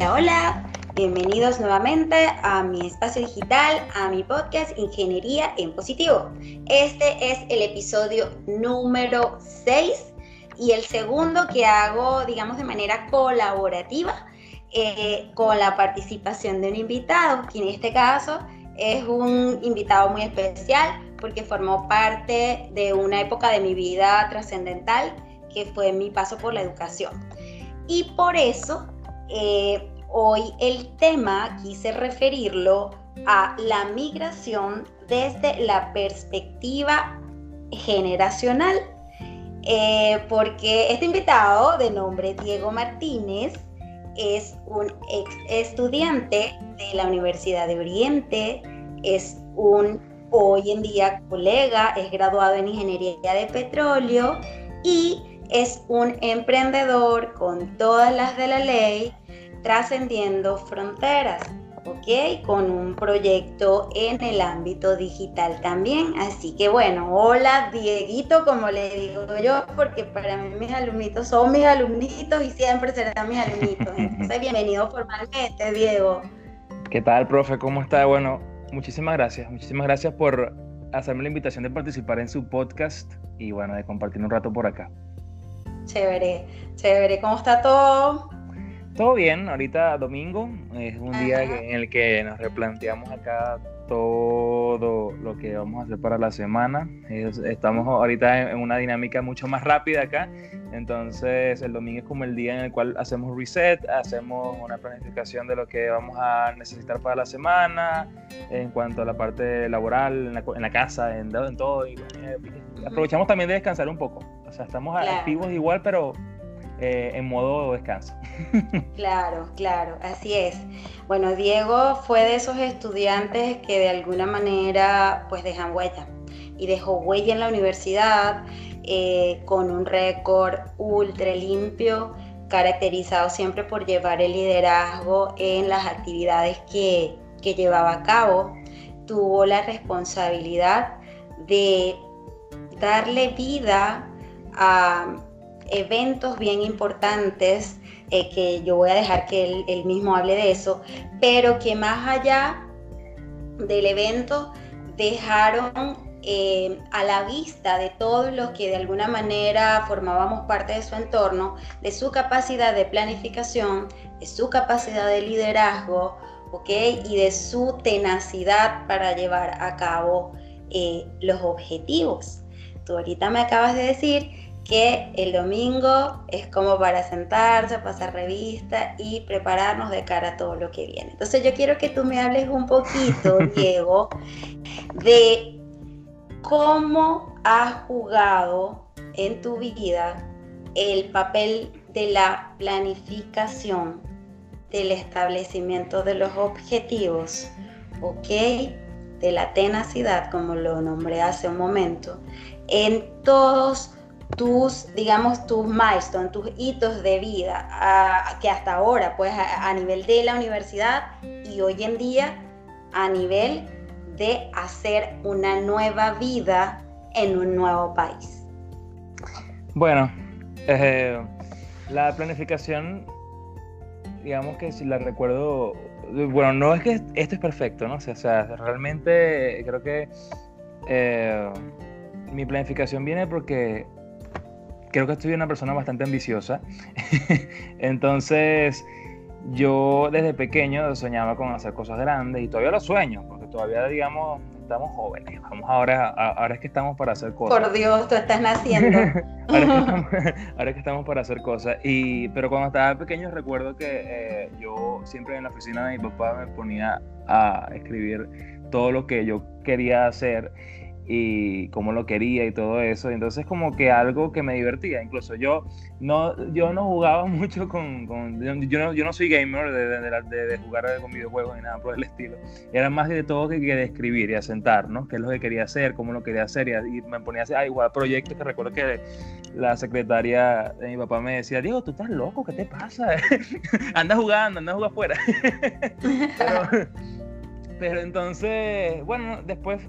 Hola, bienvenidos nuevamente a mi espacio digital, a mi podcast Ingeniería en Positivo. Este es el episodio número 6 y el segundo que hago, digamos, de manera colaborativa eh, con la participación de un invitado, que en este caso es un invitado muy especial porque formó parte de una época de mi vida trascendental que fue mi paso por la educación. Y por eso eh, hoy el tema quise referirlo a la migración desde la perspectiva generacional, eh, porque este invitado de nombre Diego Martínez es un ex estudiante de la Universidad de Oriente, es un hoy en día colega, es graduado en Ingeniería de Petróleo y es un emprendedor con todas las de la ley, trascendiendo fronteras, ¿ok? Con un proyecto en el ámbito digital también. Así que bueno, hola Dieguito, como le digo yo, porque para mí mis alumnitos son mis alumnitos y siempre serán mis alumnitos. Entonces, bienvenido formalmente, Diego. ¿Qué tal, profe? ¿Cómo está? Bueno, muchísimas gracias. Muchísimas gracias por hacerme la invitación de participar en su podcast y bueno, de compartir un rato por acá. Chévere, chévere. ¿Cómo está todo? Todo bien, ahorita domingo es un día en el que nos replanteamos acá todo lo que vamos a hacer para la semana. Estamos ahorita en una dinámica mucho más rápida acá, entonces el domingo es como el día en el cual hacemos reset, hacemos una planificación de lo que vamos a necesitar para la semana, en cuanto a la parte laboral, en la, casa, en, todo. Y, eh, aprovechamos también de descansar un poco, o sea, estamos activos igual, pero eh, en modo descanso. Claro, claro, así es. Bueno, Diego fue de esos estudiantes que de alguna manera pues dejan huella y dejó huella en la universidad eh, con un récord ultra limpio, caracterizado siempre por llevar el liderazgo en las actividades que, que llevaba a cabo. Tuvo la responsabilidad de darle vida a eventos bien importantes, eh, que yo voy a dejar que él, mismo hable de eso, pero que más allá del evento dejaron eh, a la vista de todos los que de alguna manera formábamos parte de su entorno, de su capacidad de planificación, de su capacidad de liderazgo, ¿ok? Y de su tenacidad para llevar a cabo eh, los objetivos. Tú ahorita me acabas de decir que el domingo es como para sentarse, pasar revista y prepararnos de cara a todo lo que viene. Entonces yo quiero que tú me hables un poquito, Diego, de cómo has jugado en tu vida el papel de la planificación, del establecimiento de los objetivos, ¿ok? De la tenacidad, como lo nombré hace un momento, en todos tus, digamos, tus milestones, tus hitos de vida, que hasta ahora, pues a, nivel de la universidad y hoy en día a nivel de hacer una nueva vida en un nuevo país? Bueno, eh, la planificación, digamos que si la recuerdo, bueno, no es que esto es perfecto, ¿no? O sea, realmente creo que eh, mi planificación viene porque creo que estoy una persona bastante ambiciosa. Entonces, yo desde pequeño soñaba con hacer cosas grandes y todavía lo sueño, porque todavía, digamos, estamos jóvenes. Vamos ahora, ahora es que estamos para hacer cosas. Por Dios, tú estás naciendo. ahora, es que estamos, para hacer cosas. Y, pero cuando estaba pequeño recuerdo que eh, yo siempre en la oficina de mi papá me ponía a escribir todo lo que yo quería hacer y cómo lo quería y todo eso. Entonces como que algo que me divertía. Incluso yo no, yo no jugaba mucho con... con yo, no, yo no soy gamer de, de, jugar con videojuegos ni nada por el estilo. Era más de todo que, de escribir y asentar, ¿no? Qué es lo que quería hacer, cómo lo quería hacer. Y, me ponía a hacer, ah, igual proyectos que recuerdo que la secretaria de mi papá me decía, Diego, tú estás loco, ¿qué te pasa? anda jugando, anda jugando afuera. pero, pero entonces, bueno, después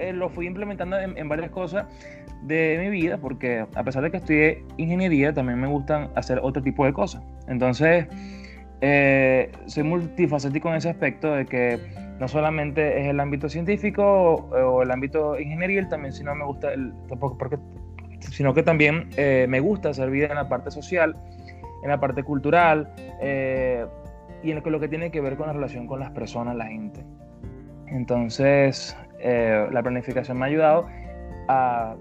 eh, lo fui implementando en, varias cosas de mi vida, porque a pesar de que estudié ingeniería, también me gustan hacer otro tipo de cosas. Entonces, eh, soy multifacético en ese aspecto de que no solamente es el ámbito científico o, el ámbito ingenieril, también sino me gusta el, tampoco porque, sino que también eh, me gusta hacer vida en la parte social, en la parte cultural eh, y en lo que tiene que ver con la relación con las personas, la gente. Entonces, la planificación me ha ayudado a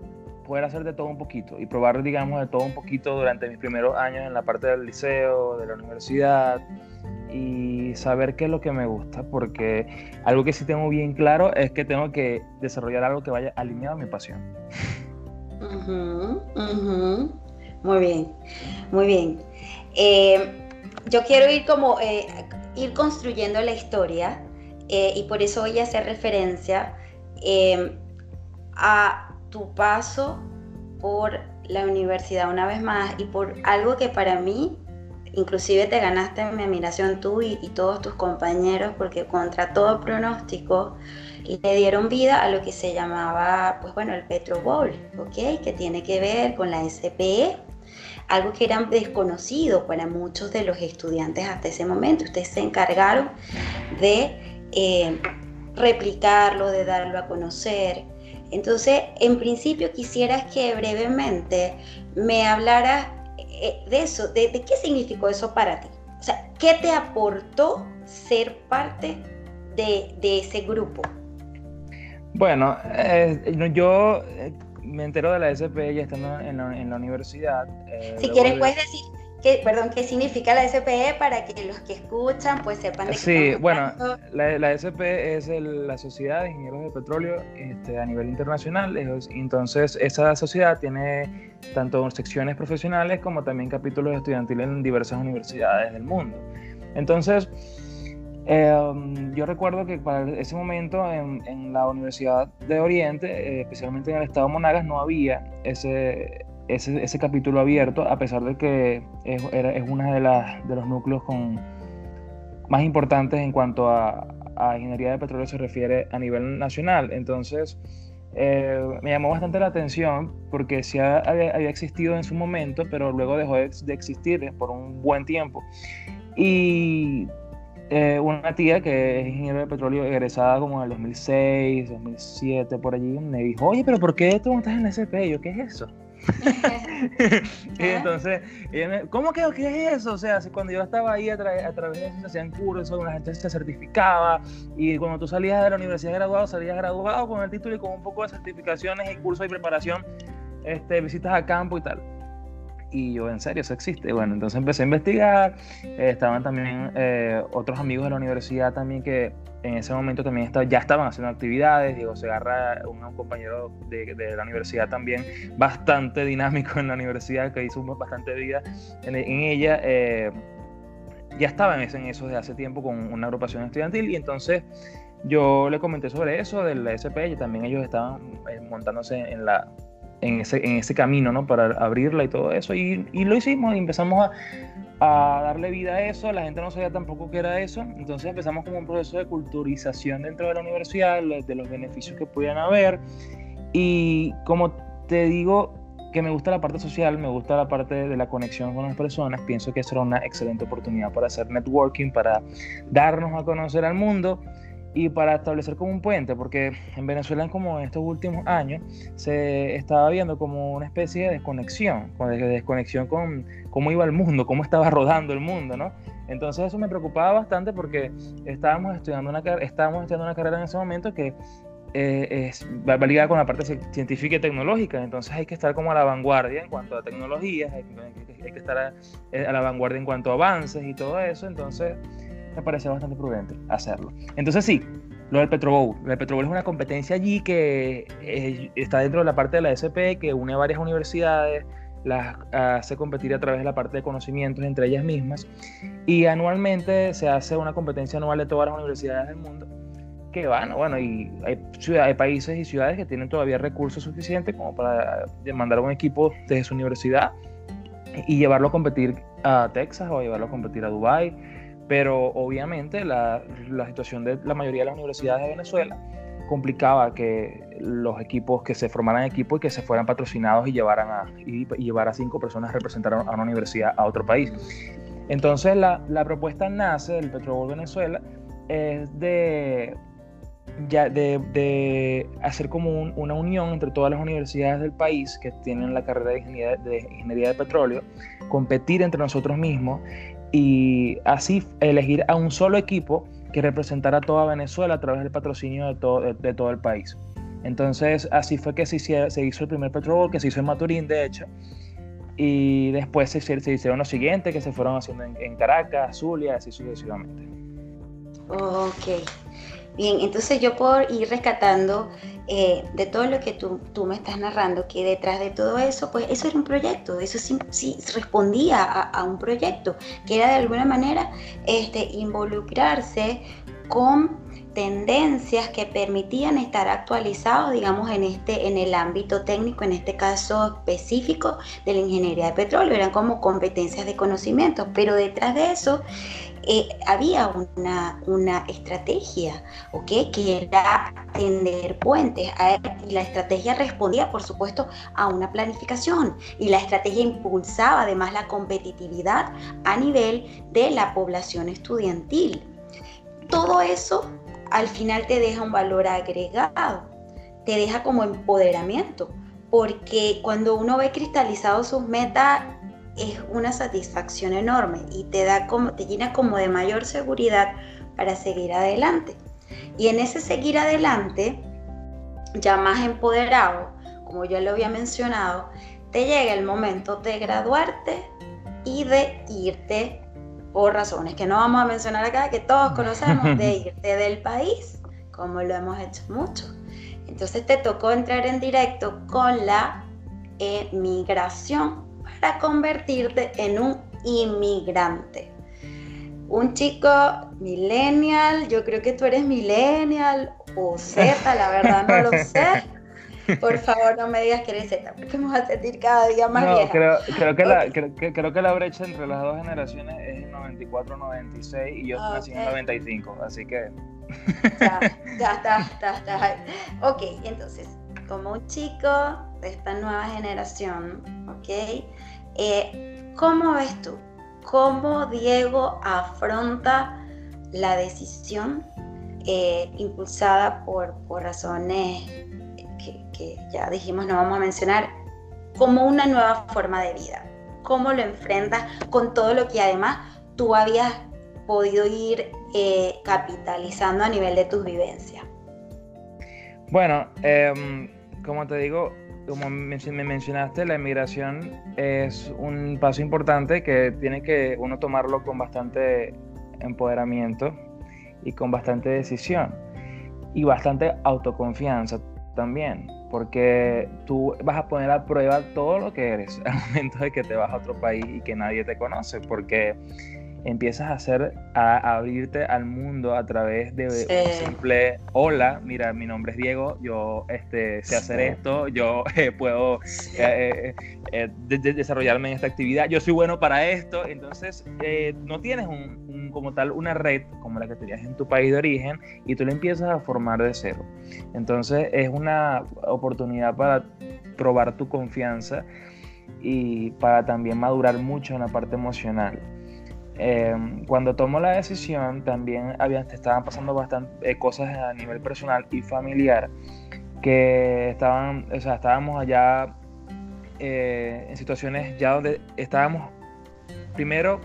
poder hacer de todo un poquito y probar, digamos, de todo un poquito durante mis primeros años en la parte del liceo, de la universidad y saber qué es lo que me gusta, porque algo que sí tengo bien claro es que tengo que desarrollar algo que vaya alineado a mi pasión. Muy bien, muy bien. Eh, yo quiero ir como eh, ir construyendo la historia eh, y por eso voy a hacer referencia a tu paso por la universidad una vez más y por algo que para mí, inclusive te ganaste mi admiración tú y, todos tus compañeros, porque contra todo pronóstico le dieron vida a lo que se llamaba, pues bueno, el Petro Bowl, ¿ok? Que tiene que ver con la SPE, algo que era desconocido para muchos de los estudiantes hasta ese momento. Ustedes se encargaron de eh, replicarlo, de darlo a conocer, entonces, en principio quisieras que brevemente me hablaras eh, de eso, de, qué significó eso para ti. O sea, ¿qué te aportó ser parte de, ese grupo? Bueno, eh, yo eh, me entero de la SP ya estando en la, universidad. si quieres, puedes decir ¿Qué, perdón, ¿qué significa la SPE para que los que escuchan pues sepan de qué Sí, bueno, la, la, SPE es la Sociedad de Ingenieros de Petróleo este, a nivel internacional. Entonces, esa sociedad tiene tanto secciones profesionales como también capítulos estudiantiles en diversas universidades del mundo. Entonces, em, yo recuerdo que para ese momento en, en la Universidad de Oriente, eh, especialmente en el estado de Monagas, no había ese, ese, ese, capítulo abierto, a pesar de que es, es uno de, de los núcleos con, más importantes en cuanto a, a, ingeniería de petróleo se refiere a nivel nacional. Entonces, eh, me llamó bastante la atención porque sí había, había, existido en su momento, pero luego dejó de, existir por un buen tiempo. Y eh, una tía que es ingeniero de petróleo egresada como en el 2006, 2007, por allí, me dijo, oye, pero ¿por qué tú estás en el SP? yo, ¿qué es eso? Y entonces, ¿cómo que qué es eso? O sea, cuando yo estaba ahí a, través de eso se hacían cursos, la gente se certificaba y cuando tú salías de la universidad graduado, salías graduado con el título y con un poco de certificaciones y cursos y preparación, este, visitas a campo y tal. Y yo, en serio, eso existe. Bueno, entonces empecé a investigar. Eh, estaban también eh, otros amigos de la universidad también que en ese momento también ya estaban haciendo actividades. Diego Segarra, un, un compañero de, de, la universidad también, bastante dinámico en la universidad, que hizo bastante vida en, ella. Eh, ya estaba en, en eso desde hace tiempo con una agrupación estudiantil y entonces yo le comenté sobre eso del SP y también ellos estaban montándose en la, en ese, en ese camino, ¿no? Para abrirla y todo eso. Y, y lo hicimos y empezamos a, a, darle vida a eso. La gente no sabía tampoco qué era eso. Entonces empezamos como un proceso de culturización dentro de la universidad, de los beneficios que podían haber. Y como te digo, que me gusta la parte social, me gusta la parte de la conexión con las personas, pienso que será una excelente oportunidad para hacer networking, para darnos a conocer al mundo y para establecer como un puente, porque en Venezuela como en estos últimos años se estaba viendo como una especie de desconexión, de desconexión con cómo iba el mundo, cómo estaba rodando el mundo, ¿no? Entonces eso me preocupaba bastante porque estábamos estudiando una, estábamos estudiando una carrera en ese momento que eh, es, va ligada con la parte científica y tecnológica, entonces hay que estar como a la vanguardia en cuanto a tecnologías, hay que, hay que estar a, eh, a la vanguardia en cuanto a avances y todo eso, entonces me bastante prudente hacerlo. Entonces sí, lo del Petrobowl. El Petrobowl es una competencia allí que eh, está dentro de la parte de la SP, que une a varias universidades, las hace competir a través de la parte de conocimientos entre ellas mismas. Y anualmente se hace una competencia anual de todas las universidades del mundo. Que van, bueno, y hay, hay países y ciudades que tienen todavía recursos suficientes como para mandar un equipo desde su universidad y llevarlo a competir a Texas o llevarlo a competir a Dubai pero obviamente la, la, situación de la mayoría de las universidades de Venezuela complicaba que los equipos, que se formaran equipos y que se fueran patrocinados y llevaran a, y, llevar a cinco personas a representar a una universidad a otro país. Entonces la, la propuesta nace del Petrobol Venezuela es de, ya de, de hacer como una unión entre todas las universidades del país que tienen la carrera de ingeniería de, ingeniería de petróleo, competir entre nosotros mismos y así elegir a un solo equipo que representara a toda Venezuela a través del patrocinio de todo, de, todo el país. Entonces, así fue que se, hizo, se hizo el primer Petrobol, que se hizo en Maturín, de hecho, y después se, se hicieron los siguientes que se fueron haciendo en, en Caracas, Zulia, así sucesivamente. Ok. Bien, entonces yo por ir rescatando eh, de todo lo que tú, tú, me estás narrando, que detrás de todo eso, pues eso era un proyecto, eso sí, sí respondía a, un proyecto, que era de alguna manera este, involucrarse con tendencias que permitían estar actualizados, digamos, en, este, en el ámbito técnico, en este caso específico de la ingeniería de petróleo, eran como competencias de conocimiento, pero detrás de eso eh, había una, una estrategia, ¿ok? Que era tender puentes. Y la estrategia respondía, por supuesto, a una planificación. Y la estrategia impulsaba además la competitividad a nivel de la población estudiantil. Todo eso al final te deja un valor agregado, te deja como empoderamiento, porque cuando uno ve cristalizado sus metas, es una satisfacción enorme y te da como te llena como de mayor seguridad para seguir adelante. Y en ese seguir adelante, ya más empoderado, como ya lo había mencionado, te llega el momento de graduarte y de irte por razones que no vamos a mencionar acá, que todos conocemos, de irte del país, como lo hemos hecho mucho. Entonces te tocó entrar en directo con la emigración para convertirte en un inmigrante. Un chico millennial, yo creo que tú eres millennial o Z, la verdad no lo sé. Por favor, no me digas que eres Z, porque me vas a sentir cada día más no, Creo, creo, que la, creo, creo, que la brecha entre las dos generaciones es el 94-96 y yo nací en el 95, así que... Ya, ya está, está, está. Ok, entonces, como un chico de esta nueva generación, ¿ok? Eh, ¿Cómo ves tú? ¿Cómo Diego afronta la decisión eh, impulsada por, por razones que, ya dijimos, no vamos a mencionar, como una nueva forma de vida? ¿Cómo lo enfrentas con todo lo que además tú habías podido ir eh, capitalizando a nivel de tus vivencias? Bueno, em, como te digo, como me mencionaste, la emigración es un paso importante que tiene que uno tomarlo con bastante empoderamiento y con bastante decisión y bastante autoconfianza también, porque tú vas a poner a prueba todo lo que eres al momento de que te vas a otro país y que nadie te conoce, porque empiezas a hacer, a, abrirte al mundo a través de un simple hola, mira, mi nombre es Diego, yo este, sé hacer esto, yo eh, puedo eh, eh, desarrollarme en esta actividad, yo soy bueno para esto, entonces no tienes un, como tal una red como la que tenías en tu país de origen y tú la empiezas a formar de cero. Entonces es una oportunidad para probar tu confianza y para también madurar mucho en la parte emocional. Em, cuando tomó la decisión también había, estaban pasando bastante eh, cosas a nivel personal y familiar que estaban, o sea, estábamos allá eh, en situaciones ya donde estábamos primero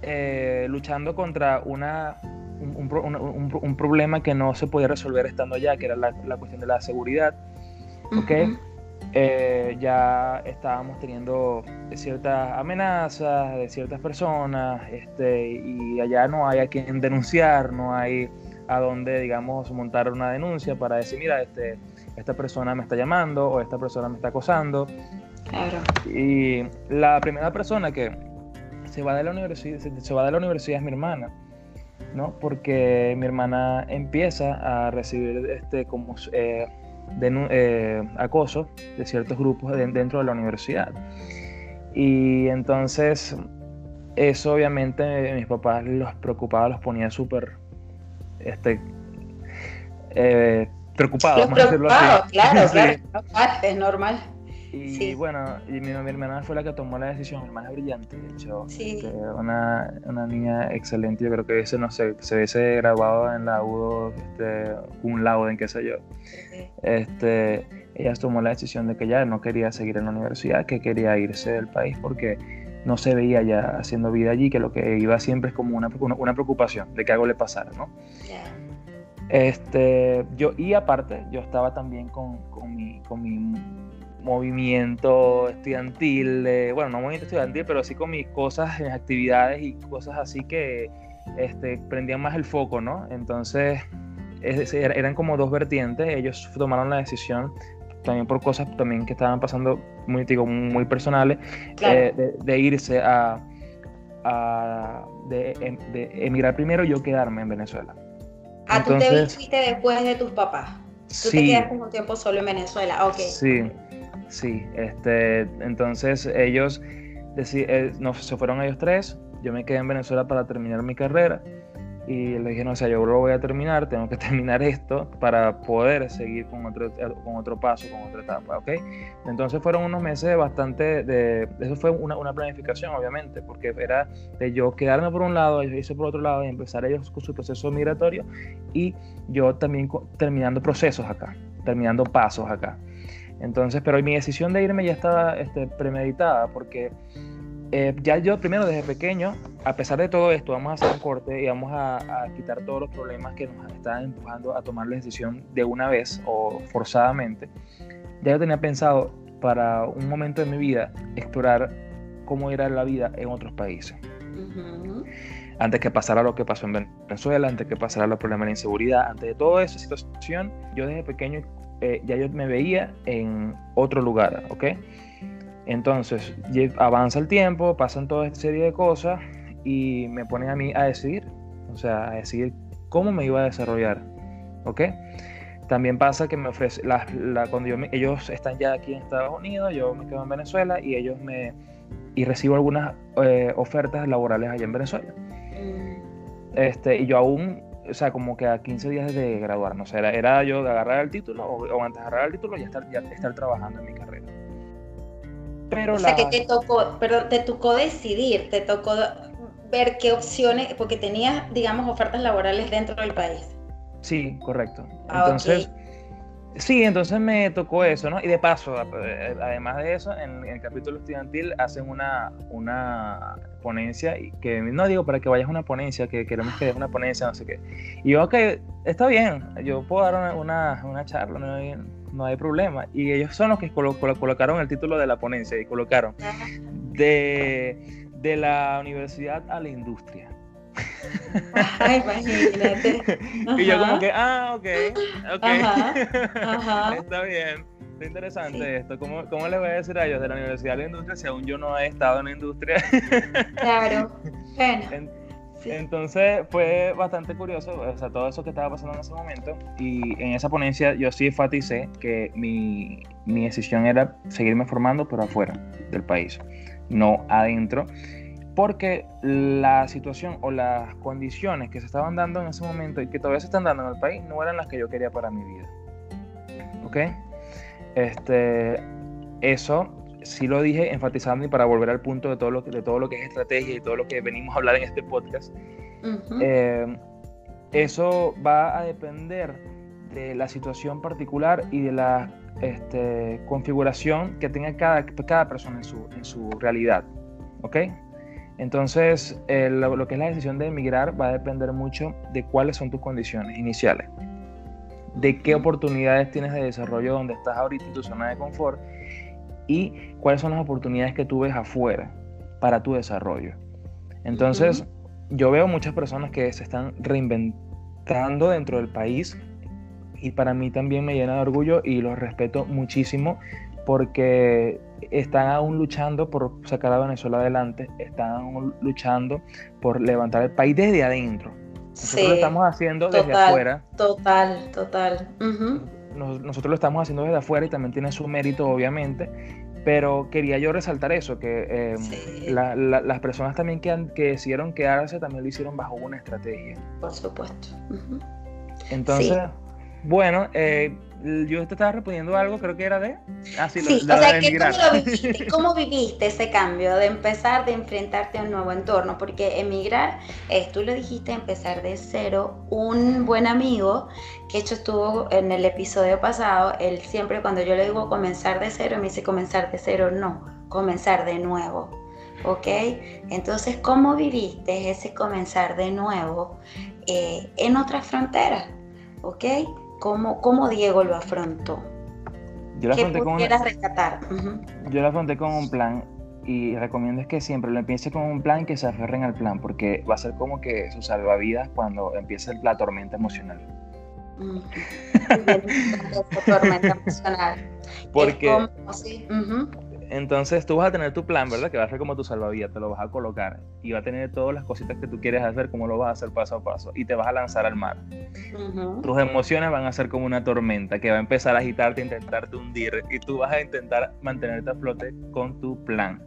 eh, luchando contra una, un, problema que no se podía resolver estando allá, que era la, cuestión de la seguridad. ¿okay? Eh, ya estábamos teniendo ciertas amenazas de ciertas personas este, y allá no hay a quien denunciar, no hay a dónde, digamos, montar una denuncia para decir, mira, este, esta persona me está llamando o esta persona me está acosando. Claro. Y la primera persona que se va de la universidad, se va de la universidad es mi hermana. ¿no? Porque mi hermana empieza a recibir este como eh, de, eh, acoso de ciertos grupos dentro de la universidad. Y entonces eso obviamente mis papás los preocupaba, los ponía súper este, eh, preocupados. Claro, claro, es normal. Y bueno, y mi, mi, hermana fue la que tomó la decisión, mi hermana es brillante, de hecho, este, una, una, niña excelente, yo creo que ese, no sé, se hubiese grabado en la UDO, este, un en qué sé yo. Este, ella tomó la decisión de que ya no quería seguir en la universidad, que quería irse del país porque no se veía ya haciendo vida allí, que lo que iba siempre es como una, una, preocupación de que algo le pasara, ¿no? Este, yo, y aparte, yo estaba también con, con, mi, con mi movimiento estudiantil, bueno, no movimiento estudiantil, pero sí con mis cosas, mis actividades y cosas así que este, prendían más el foco, ¿no? Entonces, eran como dos vertientes, ellos tomaron la decisión también por cosas también que estaban pasando muy, digo, muy personales, eh, de, irse a, de, em, de, emigrar primero y yo quedarme en Venezuela. Ah, tú te fuiste después de tus papás. Tú te quedaste un tiempo solo en Venezuela, ok. Sí, sí. Este, entonces ellos eh, no, se fueron ellos tres, yo me quedé en Venezuela para terminar mi carrera y le dije, no, o sea, yo lo voy a terminar, tengo que terminar esto para poder seguir con otro, con otro paso, con otra etapa, ¿ok? Entonces fueron unos meses bastante de, eso fue una, una planificación, obviamente, porque era de yo quedarme por un lado, ellos irse por otro lado y empezar ellos con su proceso migratorio y yo también terminando procesos acá, terminando pasos acá. Entonces, pero mi decisión de irme ya estaba este, premeditada porque eh, ya yo primero desde pequeño, a pesar de todo esto, vamos a hacer un corte y vamos a, quitar todos los problemas que nos estaban empujando a tomar la decisión de una vez o forzadamente. Ya yo tenía pensado para un momento de mi vida explorar cómo era la vida en otros países. Antes que pasara lo que pasó en Venezuela, antes que pasara los problemas de inseguridad, antes de toda esa situación, yo desde pequeño eh, ya yo me veía en otro lugar, ¿ok? Entonces, avanza el tiempo, pasan toda esta serie de cosas y me ponen a mí a decidir, o sea, a decidir cómo me iba a desarrollar, ¿ok? También pasa que me ofrece, la, cuando ellos están ya aquí en Estados Unidos, yo me quedo en Venezuela y ellos me, y recibo algunas eh, ofertas laborales allá en Venezuela. Mm. Este, y yo aún, o sea, como que a 15 días de graduarme, o sea, era, yo de agarrar el título o, antes de agarrar el título y estar, ya estar trabajando en mi carrera o sea que te tocó, perdón, te tocó decidir, te tocó ver qué opciones, porque tenías, digamos, ofertas laborales dentro del país. Sí, correcto. Ah, entonces, sí, entonces me tocó eso, ¿no? Y de paso, eh, además de eso, en, el capítulo estudiantil hacen una, una ponencia, que no digo para que vayas a una ponencia, que queremos que des una ponencia, no sé qué. Y yo, ok, está bien, yo puedo dar una, una, charla, no no hay problema. Y ellos son los que colocaron el título de la ponencia y colocaron de, de la universidad a la industria. Ay, imagínate. Y yo como que, ah, ok, ok. Está bien. Está interesante esto. ¿Cómo, ¿Cómo les voy a decir a ellos de la universidad a la industria si aún yo no he estado en la industria? Claro. Bueno. Entonces fue bastante curioso, o sea, todo eso que estaba pasando en ese momento. Y en esa ponencia yo sí enfaticé que mi, mi decisión era seguirme formando, pero afuera del país, no adentro. Porque la situación o las condiciones que se estaban dando en ese momento y que todavía se están dando en el país no eran las que yo quería para mi vida. ¿Ok? Este, eso sí lo dije enfatizando y para volver al punto de todo lo que, de todo lo que es estrategia y todo lo que venimos a hablar en este podcast, eh, eso va a depender de la situación particular y de la este, configuración que tenga cada, cada persona en su, en su realidad. ¿Ok? Entonces, lo, lo, que es la decisión de emigrar va a depender mucho de cuáles son tus condiciones iniciales, de qué oportunidades tienes de desarrollo donde estás ahorita en tu zona de confort y cuáles son las oportunidades que tú ves afuera para tu desarrollo. Entonces, yo veo muchas personas que se están reinventando dentro del país y para mí también me llena de orgullo y los respeto muchísimo porque están aún luchando por sacar a Venezuela adelante, están aún luchando por levantar el país desde adentro. Nosotros lo estamos haciendo desde afuera. Total, total nosotros lo estamos haciendo desde afuera y también tiene su mérito, obviamente, pero quería yo resaltar eso, que em, las personas también que, que decidieron quedarse también lo hicieron bajo una estrategia. Por supuesto. Entonces, bueno, eh, yo te estaba respondiendo algo, creo que era de... Ah, sí, o sea, ¿cómo, ¿cómo viviste ese cambio de empezar, de enfrentarte a un nuevo entorno? Porque emigrar, tú lo dijiste, empezar de cero. Un buen amigo, que hecho estuvo en el episodio pasado, él siempre cuando yo le digo comenzar de cero, me dice comenzar de cero, no, comenzar de nuevo. ¿Ok? Entonces, ¿cómo viviste ese comenzar de nuevo eh, en otra frontera? ¿Ok? ¿Cómo, Diego lo afrontó? Yo lo afronté con rescatar? Yo lo afronté con un plan y recomiendo es que siempre lo empiece con un plan y que se aferren al plan porque va a ser como que su salvavidas cuando empiece la tormenta emocional. tormenta emocional. Porque, entonces tú vas a tener tu plan, ¿verdad? Que va a ser como tu salvavidas, te lo vas a colocar y va a tener todas las cositas que tú quieres hacer, cómo lo vas a hacer paso a paso y te vas a lanzar al mar. Tus emociones van a ser como una tormenta que va a empezar a agitarte, intentarte hundir y tú vas a intentar mantenerte a flote con tu plan.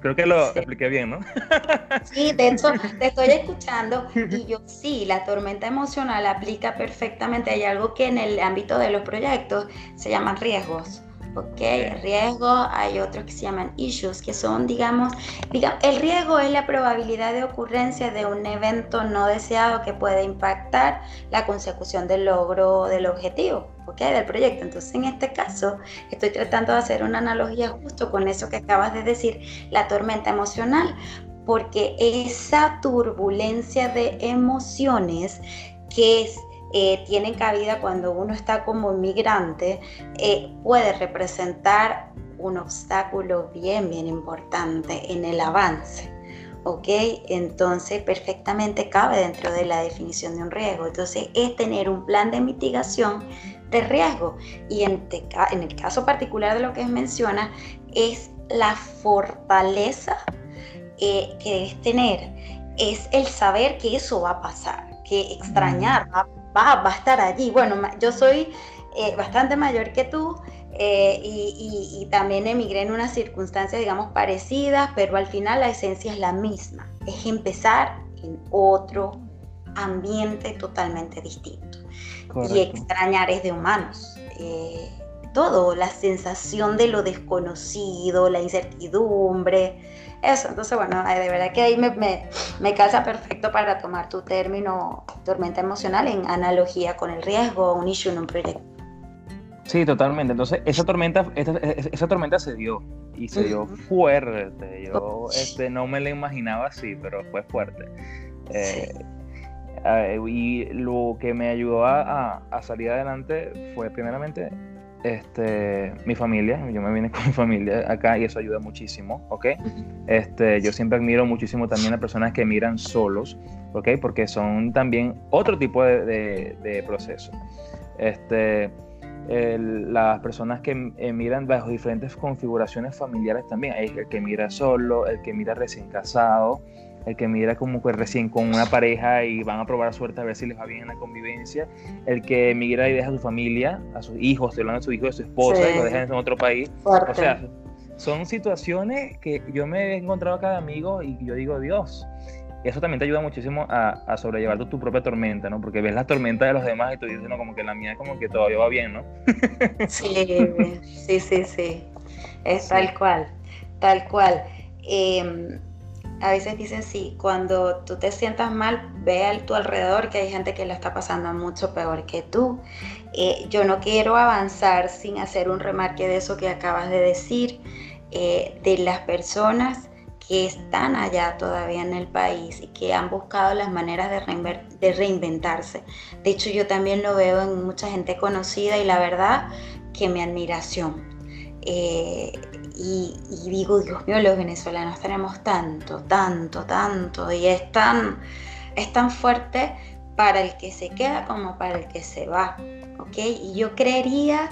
Creo que lo expliqué bien, ¿no? Sí, de hecho, te estoy escuchando y yo sí, la tormenta emocional aplica perfectamente. Hay algo que en el ámbito de los proyectos se llaman riesgos. ¿Ok? Riesgo, hay otros que se llaman issues, que son, digamos, digamos, el riesgo es la probabilidad de ocurrencia de un evento no deseado que puede impactar la consecución del logro del objetivo, ¿ok? Del proyecto. Entonces, en este caso, estoy tratando de hacer una analogía justo con eso que acabas de decir, la tormenta emocional, porque esa turbulencia de emociones que es eh, tienen cabida cuando uno está como inmigrante, eh, puede representar un obstáculo bien, bien importante en el avance. ¿Ok? Entonces perfectamente cabe dentro de la definición de un riesgo. Entonces es tener un plan de mitigación de riesgo. Y en, en el caso particular de lo que menciona, es la fortaleza eh, que debes tener. Es el saber que eso va a pasar, que extrañar va, va, a estar allí. Bueno, yo soy eh, bastante mayor que tú eh, y, también emigré en unas circunstancias, digamos, parecidas, pero al final la esencia es la misma. Es empezar en otro ambiente totalmente distinto. Y extrañar es de humanos. Eh, todo, la sensación de lo desconocido, la incertidumbre, eso, entonces bueno, de verdad que ahí me, me, calza perfecto para tomar tu término tormenta emocional en analogía con el riesgo, un issue en un proyecto. Sí, totalmente. Entonces, esa tormenta, esa, tormenta se dio y se dio fuerte. Yo este, no me la imaginaba así, pero fue fuerte. Eh, y lo que me ayudó a, a, salir adelante fue primeramente este, mi familia, yo me vine con mi familia acá y eso ayuda muchísimo, ¿ok? Este, yo siempre admiro muchísimo también a personas que miran solos, ¿ok? Porque son también otro tipo de, de, proceso. Este, las personas que miran bajo diferentes configuraciones familiares también, hay el que mira solo, el que mira recién casado, el que mira como que recién con una pareja y van a probar suerte a ver si les va bien en la convivencia, el que migra y deja a su familia, a sus hijos, se hablan de su hijo, de su esposa, y lo dejan en otro país. O sea, son situaciones que yo me he encontrado a cada amigo y yo digo, Dios, eso también te ayuda muchísimo a, sobrellevar tu, propia tormenta, ¿no? Porque ves la tormenta de los demás y tú dices, no, como que la mía como que todavía va bien, ¿no? sí, sí, sí, sí. Es tal cual, tal cual. Eh, a veces dicen sí, cuando tú te sientas mal, ve a tu alrededor que hay gente que la está pasando mucho peor que tú. Eh, yo no quiero avanzar sin hacer un remarque de eso que acabas de decir, eh, de las personas que están allá todavía en el país y que han buscado las maneras de, de reinventarse. De hecho, yo también lo veo en mucha gente conocida y la verdad que mi admiración. Eh, y, digo, Dios mío, los venezolanos tenemos tanto, tanto, tanto, y es tan, es tan fuerte para el que se queda como para el que se va, ¿ok? Y yo creería,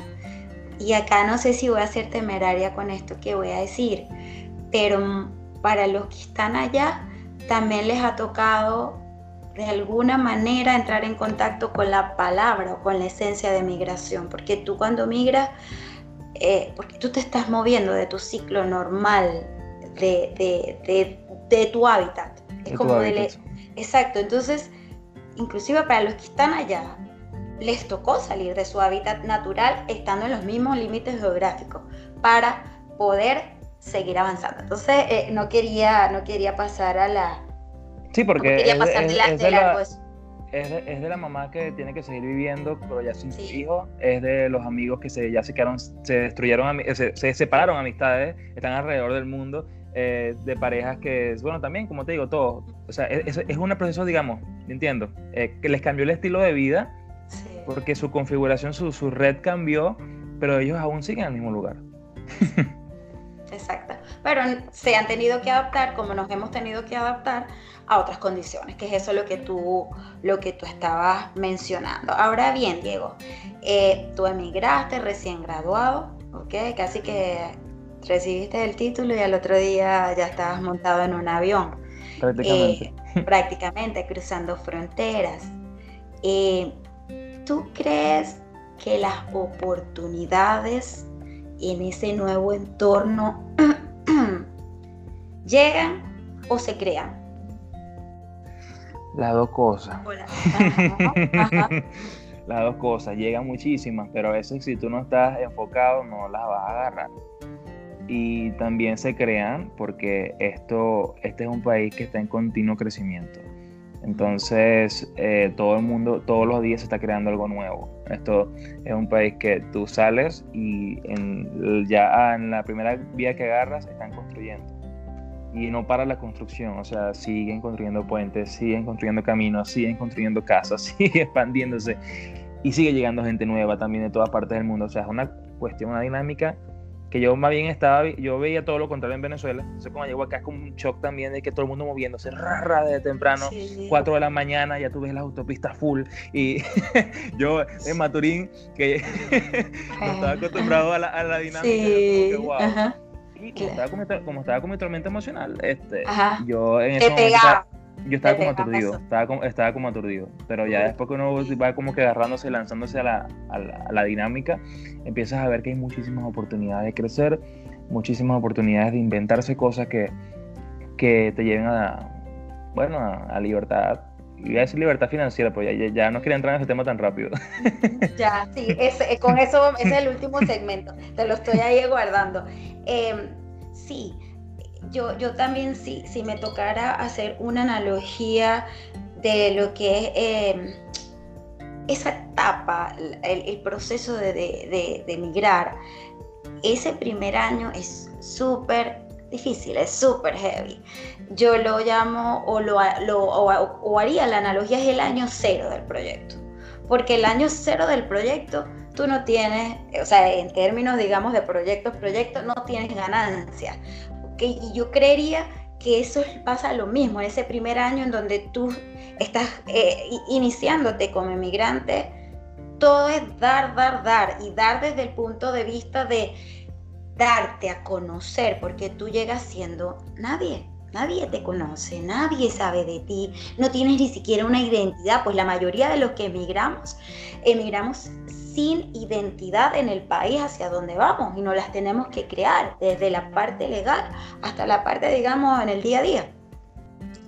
y acá no sé si voy a ser temeraria con esto que voy a decir, pero para los que están allá, también les ha tocado de alguna manera entrar en contacto con la palabra o con la esencia de migración, porque tú cuando migras, eh, porque tú te estás moviendo de tu ciclo normal, de, tu hábitat. Es como Exacto, entonces, inclusive para los que están allá, les tocó salir de su hábitat natural estando en los mismos límites geográficos para poder seguir avanzando. Entonces, eh, no, quería, no quería pasar a la... Sí, porque quería pasar es, de, la, es de largo eso. Es de, es de, la mamá que tiene que seguir viviendo, pero ya sin sí. hijos. Es de los amigos que se, ya se quedaron, se destruyeron, se, se separaron amistades, están alrededor del mundo. Eh, de parejas que, bueno, también, como te digo, todo. O sea, es, es un proceso, digamos, entiendo, eh, que les cambió el estilo de vida, sí. porque su configuración, su, su red cambió, pero ellos aún siguen en el mismo lugar. Exacto. Pero se han tenido que adaptar, como nos hemos tenido que adaptar a otras condiciones, que es eso lo que tú, lo que tú estabas mencionando. Ahora bien, Diego, eh, tú emigraste recién graduado, ¿ok? Casi que recibiste el título y al otro día ya estabas montado en un avión. Prácticamente. Eh, prácticamente, cruzando fronteras. Eh, ¿Tú crees que las oportunidades en ese nuevo entorno llegan o se crean? Las dos cosas. Las dos cosas, llegan muchísimas, pero a veces si tú no estás enfocado no las vas a agarrar. Y también se crean porque esto, este es un país que está en continuo crecimiento. Entonces, eh, todo el mundo, todos los días se está creando algo nuevo. Esto es un país que tú sales y en, ya en la primera vía que agarras están construyendo. Y no para la construcción, o sea, siguen construyendo puentes, siguen construyendo caminos, siguen construyendo casas, sigue expandiéndose y sigue llegando gente nueva también de todas partes del mundo. O sea, es una cuestión, una dinámica que yo más bien estaba, yo veía todo lo contrario en Venezuela. Entonces cuando llego acá es como un shock también de que todo el mundo moviéndose rara desde temprano, sí. 4 de la mañana, ya tú ves las autopistas full. Y yo en Maturín, que no estaba acostumbrado a la, a la dinámica, sí. como que, wow. Ajá. Como, estaba con, como estaba con mi tormenta emocional, este, Ajá. yo en Te ese momento pegaba. yo estaba Te como aturdido, estaba como, estaba como aturdido, pero ya después que uno va como que agarrándose, lanzándose a la, a la, a la dinámica, empiezas a ver que hay muchísimas oportunidades de crecer, muchísimas oportunidades de inventarse cosas que, que te lleven a, bueno, a, a libertad. Voy a decir libertad financiera, pues ya, ya, no quería entrar en ese tema tan rápido. Ya, sí, es, eh, con eso es el último segmento, te lo estoy ahí guardando. Eh, sí, yo, yo también, sí, si me tocara hacer una analogía de lo que es eh, esa etapa, el, proceso de, de, de, de migrar, ese primer año es súper difícil, es súper heavy. Yo lo llamo o, lo, lo o, o, haría la analogía es el año cero del proyecto. Porque el año cero del proyecto tú no tienes, o sea, en términos, digamos, de proyectos, proyectos, no tienes ganancia. ¿okay? Y yo creería que eso pasa lo mismo en ese primer año en donde tú estás eh, iniciándote como inmigrante. Todo es dar, dar, dar y dar desde el punto de vista de darte a conocer, porque tú llegas siendo nadie. Nadie te conoce, nadie sabe de ti, no tienes ni siquiera una identidad, pues la mayoría de los que emigramos, emigramos sin identidad en el país hacia donde vamos y no las tenemos que crear, desde la parte legal hasta la parte, digamos, en el día a día.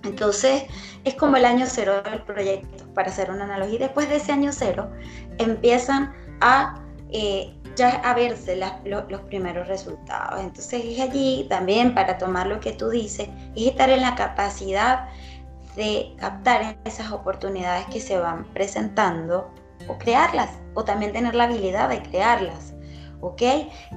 Entonces, es como el año cero del proyecto, para hacer una analogía. Después de ese año cero, empiezan a eh, ya a verse los primeros resultados. Entonces es allí también para tomar lo que tú dices, es estar en la capacidad de captar esas oportunidades que se van presentando o crearlas, o también tener la habilidad de crearlas. ¿Ok?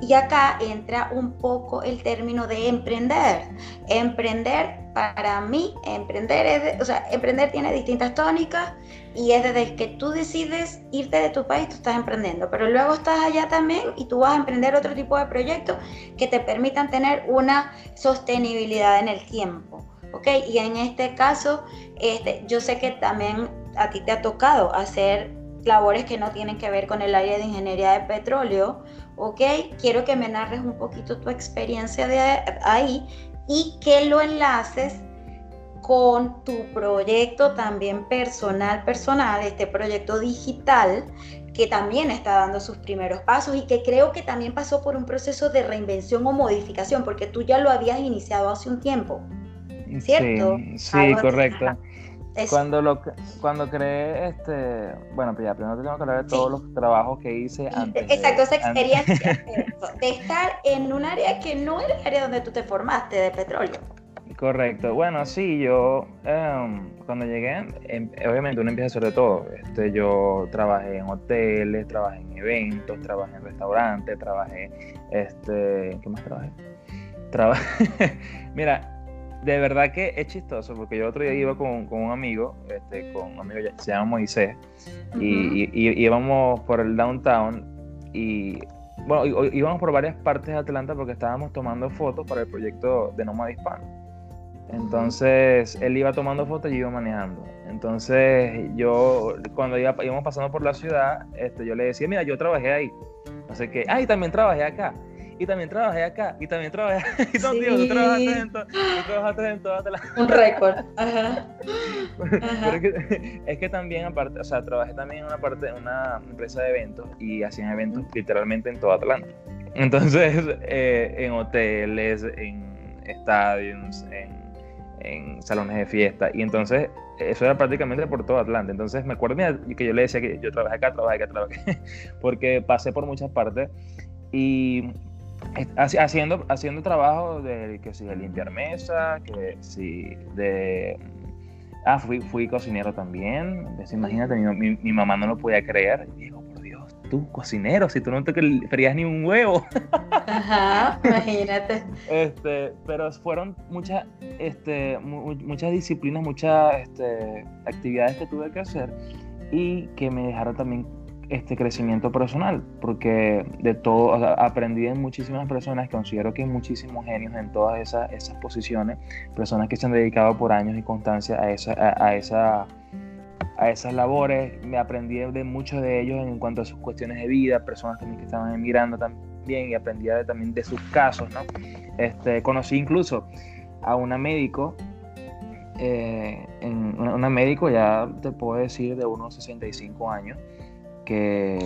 Y acá entra un poco el término de emprender. Emprender, para mí, emprender es, o sea, emprender tiene distintas tónicas y es desde que tú decides irte de tu país, tú estás emprendiendo, pero luego estás allá también y tú vas a emprender otro tipo de proyectos que te permitan tener una sostenibilidad en el tiempo. ¿Ok? Y en este caso, este, yo sé que también a ti te ha tocado hacer labores que no tienen que ver con el área de ingeniería de petróleo, ¿ok? Quiero que me narres un poquito tu experiencia de ahí y que lo enlaces con tu proyecto también personal, personal, este proyecto digital que también está dando sus primeros pasos y que creo que también pasó por un proceso de reinvención o modificación, porque tú ya lo habías iniciado hace un tiempo, ¿cierto? Sí, sí correcto. Cuando, lo, cuando creé, este, bueno, pues ya primero tengo que hablar de todos los trabajos que hice antes. Exacto, esa experiencia de estar en un área que no era el área donde tú te formaste, de petróleo. Correcto. Bueno, sí, yo em, cuando llegué, em, obviamente uno empieza a hacer de todo. Este, yo trabajé en hoteles, trabajé en eventos, trabajé en restaurantes, trabajé, este, ¿qué más trabajé? Trabajé, mira, de verdad que es chistoso porque yo otro día iba con, un amigo, este, con un amigo se llama Moisés, y, íbamos por el downtown y bueno, íbamos por varias partes de Atlanta porque estábamos tomando fotos para el proyecto de Nómada Hispano. Entonces él iba tomando fotos y yo iba manejando. Entonces yo, cuando íbamos pasando por la ciudad, este, yo le decía, mira, yo trabajé ahí. No sé qué, ah, y también trabajé acá y también trabajé acá, y también trabajé y sí. tú trabajaste en, to, trabajaste en todas las... Un récord, ajá. es, que, es, que, también aparte, o sea, trabajé también en una parte de una empresa de eventos y hacían eventos literalmente en toda Atlanta. Entonces, eh, en hoteles, en estadios, en, en salones de fiesta, y entonces eso era prácticamente por todo Atlanta. Entonces me acuerdo que yo le decía que yo trabajé acá, trabajé acá, trabajé, porque pasé por muchas partes y haciendo, haciendo trabajo de que si de limpiar mesa, que si de... Ah, fui, fui cocinero también. Imagínate, mi, mi, mamá no lo podía creer. Tú cocinero, si tú no te frías ni un huevo. Ajá, imagínate. Este, pero fueron muchas, este, muchas disciplinas, muchas este, actividades que tuve que hacer y que me dejaron también este crecimiento personal, porque de todo, aprendí en muchísimas personas, considero que hay muchísimos genios en todas esas, esas posiciones, personas que se han dedicado por años y constancia a, esa, a, esa, a esas labores, me aprendí de muchos de ellos en cuanto a sus cuestiones de vida, personas también que estaban emigrando también y aprendí también de sus casos, ¿no? Este, conocí incluso a una médico eh, en una, médico ya te puedo decir de unos 65 años que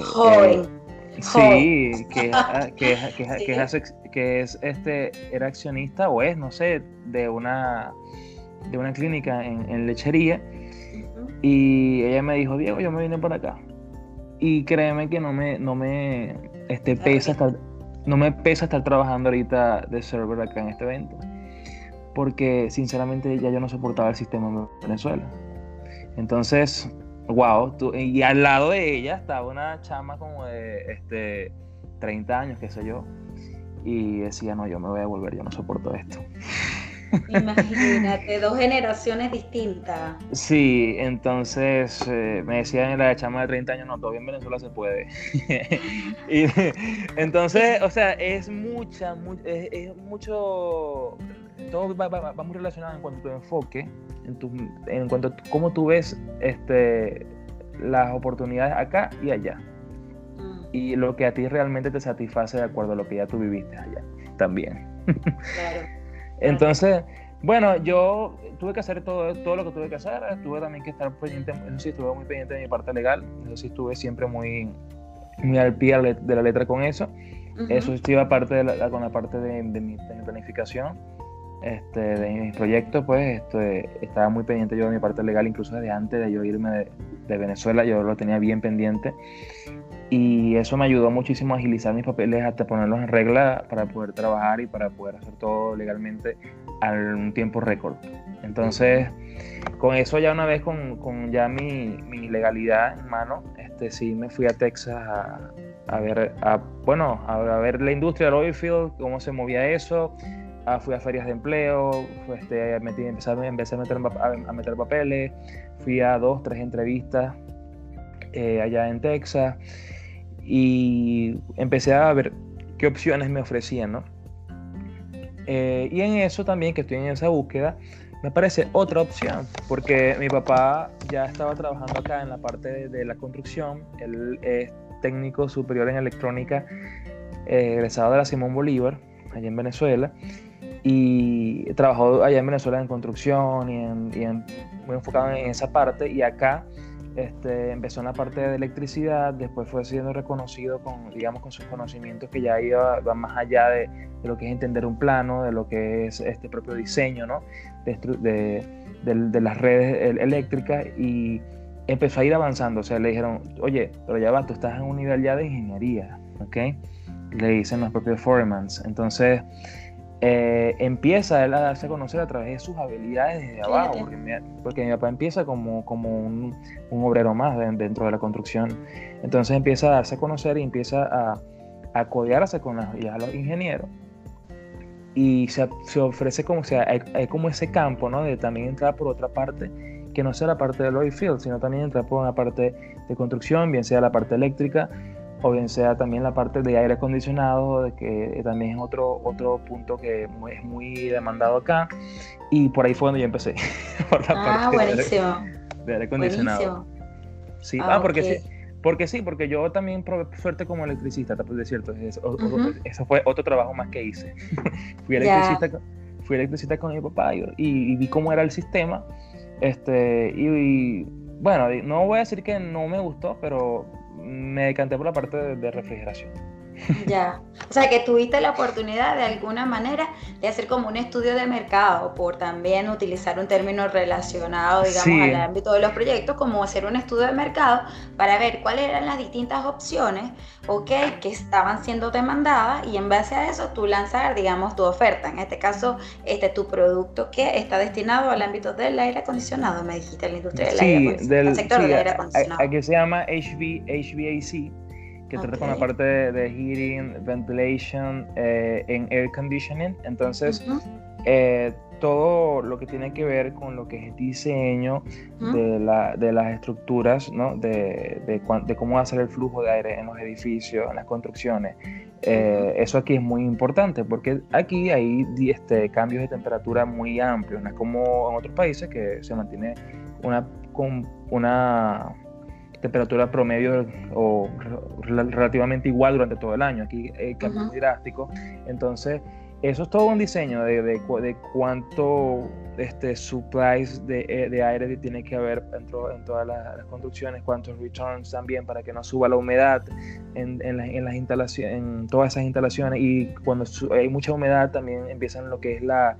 sí, que, que, que, es, que es este era accionista o es, no sé, de una de una clínica en, lechería y ella me dijo, Diego, yo me vine por acá. Y créeme que no me, no me este, pesa estar, no me pesa estar trabajando ahorita de server acá en este evento. Porque sinceramente ya yo no soportaba el sistema en Venezuela. Entonces, wow, y al lado de ella estaba una chama como de este, 30 años, qué sé yo, y decía, no, yo me voy a volver, yo no soporto esto. Imagínate, dos generaciones distintas. Sí, entonces eh, me decían la chama de 30 años, no, todavía en Venezuela se puede. y, entonces, o sea, es mucha, es, mucho, todo va, muy relacionado en cuanto a tu enfoque, en, tu, en cuanto a cómo tú ves este, las oportunidades acá y allá. Mm. Y lo que a ti realmente te satisface de acuerdo a lo que ya tú viviste allá también. Claro. Entonces, bueno, yo tuve que hacer todo, todo lo que tuve que hacer, tuve también que estar pendiente, eso sí, estuve muy pendiente de mi parte legal, eso sí, estuve siempre muy, muy al pie de la letra con eso. Eso estuvo aparte de la, con la parte de, mi, planificación, este, de mis proyectos, pues este, estaba muy pendiente yo de mi parte legal, incluso desde antes de yo irme de, de Venezuela, yo lo tenía bien pendiente y eso me ayudó muchísimo a agilizar mis papeles hasta ponerlos en regla para poder trabajar y para poder hacer todo legalmente a un tiempo récord. Entonces, con eso ya una vez con, con ya mi, legalidad en mano, este, sí me fui a Texas a, a ver, bueno, a, ver la industria del oilfield, cómo se movía eso, fui a ferias de empleo, este, metí, empecé, empecé a, meter, a, meter papeles, fui a dos, tres entrevistas eh, allá en Texas y empecé a ver qué opciones me ofrecían, ¿no? Eh, y en eso también, que estoy en esa búsqueda, me parece otra opción, porque mi papá ya estaba trabajando acá en la parte de, la construcción, él es técnico superior en electrónica, eh, egresado de la Simón Bolívar, allá en Venezuela, y trabajó allá en Venezuela en construcción y, en, muy enfocado en esa parte, y acá este, empezó en la parte de electricidad, después fue siendo reconocido con, digamos, con sus conocimientos que ya iba, más allá de, lo que es entender un plano, de lo que es este propio diseño, ¿no? de, las redes eléctricas y empezó a ir avanzando. O sea, le dijeron, oye, pero ya va, tú estás en un nivel ya de ingeniería, ¿ok? Le dicen los propios Foremans. Entonces, eh, empieza él a darse a conocer a través de sus habilidades desde abajo, porque mi, papá empieza como, como un, obrero más dentro de la construcción. Entonces empieza a darse a conocer y empieza a, a codearse con los ingenieros. Y se, se, ofrece como, o sea, hay, como ese campo, ¿no? De también entrar por otra parte, que no sea la parte del oil field, sino también entrar por una parte de construcción, bien sea la parte eléctrica, o bien sea también la parte de aire acondicionado, que también es otro, otro punto que es muy demandado acá. Y por ahí fue donde yo empecé. por la ah, buenísimo. De aire, acondicionado. Sí, ah, ah porque sí. Porque sí, porque yo también probé suerte como electricista, de cierto. Eso, fue otro trabajo más que hice. fui, electricista, fui electricista con mi papá y, vi cómo era el sistema. Este, y, bueno, no voy a decir que no me gustó, pero me decanté por la parte de, refrigeración. Ya, o sea que tuviste la oportunidad de alguna manera de hacer como un estudio de mercado, por también utilizar un término relacionado, digamos, al ámbito de los proyectos, como hacer un estudio de mercado para ver cuáles eran las distintas opciones, ok, que estaban siendo demandadas y en base a eso tú lanzar, digamos, tu oferta, en este caso, este tu producto que está destinado al ámbito del aire acondicionado, me dijiste, la industria del aire acondicionado, del, sector del aire acondicionado. Aquí se llama HV, HVAC que trata con la parte de, heating, ventilation, eh, en air conditioning. Entonces, eh, todo lo que tiene que ver con lo que es diseño de, la, de, las estructuras, ¿no? de, de, cómo hacer el flujo de aire en los edificios, en las construcciones. Eh, eso aquí es muy importante porque aquí hay este, cambios de temperatura muy amplios, no es como en otros países que se mantiene una, una temperatura promedio o relativamente igual durante todo el año. Aquí hay cambios drásticos. Entonces, eso es todo un diseño de, de, de cuánto este, supplies de, eh, de, aire tiene que haber dentro, en todas las, construcciones, cuántos returns también para que no suba la humedad en, en, en las instalaciones, en todas esas instalaciones. Y cuando hay mucha humedad también empiezan lo que es la,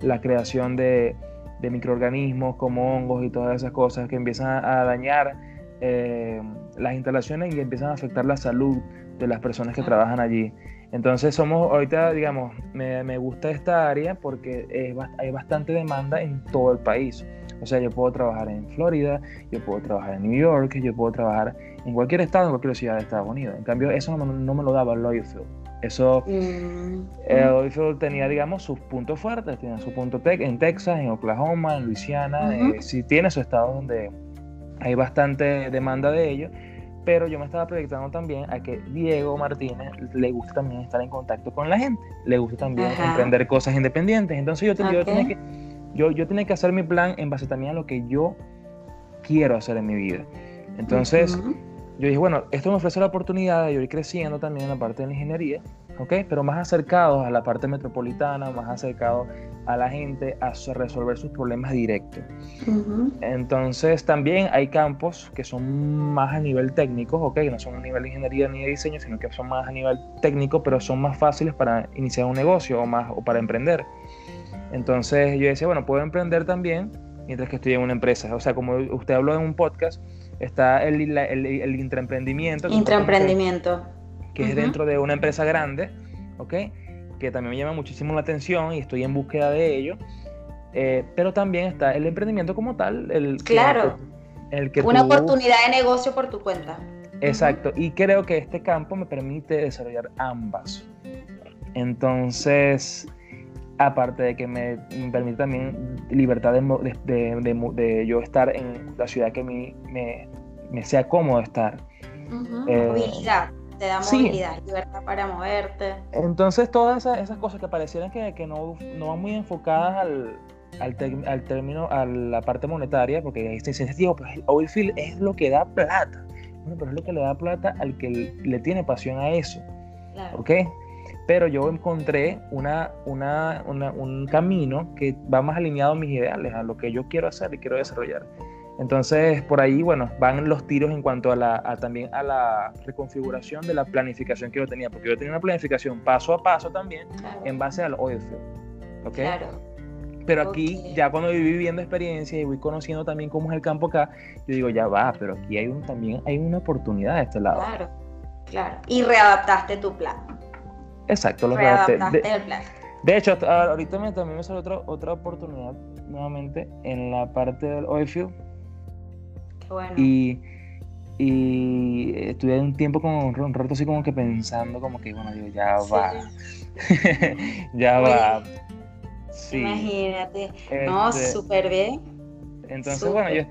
la creación de, de microorganismos como hongos y todas esas cosas que empiezan a dañar eh, las instalaciones y empiezan a afectar la salud de las personas que trabajan allí. Entonces somos, ahorita digamos, me, me gusta esta área porque hay bastante demanda en todo el país. O sea, yo puedo trabajar en Florida, yo puedo trabajar en New York, yo puedo trabajar en cualquier estado, en cualquier ciudad de Estados Unidos. En cambio, eso no, no me lo daba el Oilfield. Eso, mm. el Oilfield tenía, digamos, sus puntos fuertes, tenía su punto en Texas, en Oklahoma, en Luisiana, eh, si tiene su estado donde hay bastante demanda de ello, pero yo me estaba proyectando también a que Diego Martínez le gusta también estar en contacto con la gente, le gusta también emprender cosas independientes, entonces yo, tenía que, yo, yo tenía que hacer mi plan en base también a lo que yo quiero hacer en mi vida. Entonces, yo dije, bueno, esto me ofrece la oportunidad de ir creciendo también en la parte de la ingeniería, ¿ok? Pero más acercados a la parte metropolitana, más acercados a la gente a resolver sus problemas directos. Entonces también hay campos que son más a nivel técnico, ¿ok? No son a nivel de ingeniería ni de diseño, sino que son más a nivel técnico, pero son más fáciles para iniciar un negocio o, más, o para emprender. Entonces yo decía, bueno, puedo emprender también mientras que estoy en una empresa. O sea, como usted habló en un podcast, está el, el, el intraemprendimiento. Intraemprendimiento. Que es dentro de una empresa grande, ¿ok? que también me llama muchísimo la atención y estoy en búsqueda de ello. Eh, pero también está el emprendimiento como tal. El claro. el que Una oportunidad de negocio por tu cuenta. Exacto. Y creo que este campo me permite desarrollar ambas. Entonces, aparte de que me, permite también libertad de, de, de, yo estar en la ciudad que me, me, sea cómodo estar. Movilidad te da movilidad, libertad para moverte. Entonces todas esas, cosas que parecieran que, que no, no, van muy enfocadas al, al, al, término, a la parte monetaria, porque este sentido, pues el oilfield es lo que da plata. Bueno, pero es lo que le da plata al que le tiene pasión a eso. Claro. ¿Ok? Pero yo encontré una, una, una, un camino que va más alineado a mis ideales, a lo que yo quiero hacer y quiero desarrollar. Entonces, por ahí, bueno, van los tiros en cuanto a la, también a la reconfiguración de la planificación que yo tenía, porque yo tenía una planificación paso a paso también en base al oil field. ¿Ok? Claro. Pero aquí, ya cuando voy viviendo experiencia y voy conociendo también cómo es el campo acá, yo digo, ya va, pero aquí hay un, también hay una oportunidad de este lado. Claro, claro. Y readaptaste tu plan. Exacto, lo readaptaste el plan. De hecho, ahorita me, también me sale otra, otra oportunidad nuevamente en la parte del oilfield. Bueno. Y, y estuve un tiempo como un rato así como que pensando como que bueno digo ya va. Ya va. Sí. imagínate. No este, súper bien. Entonces bueno yo,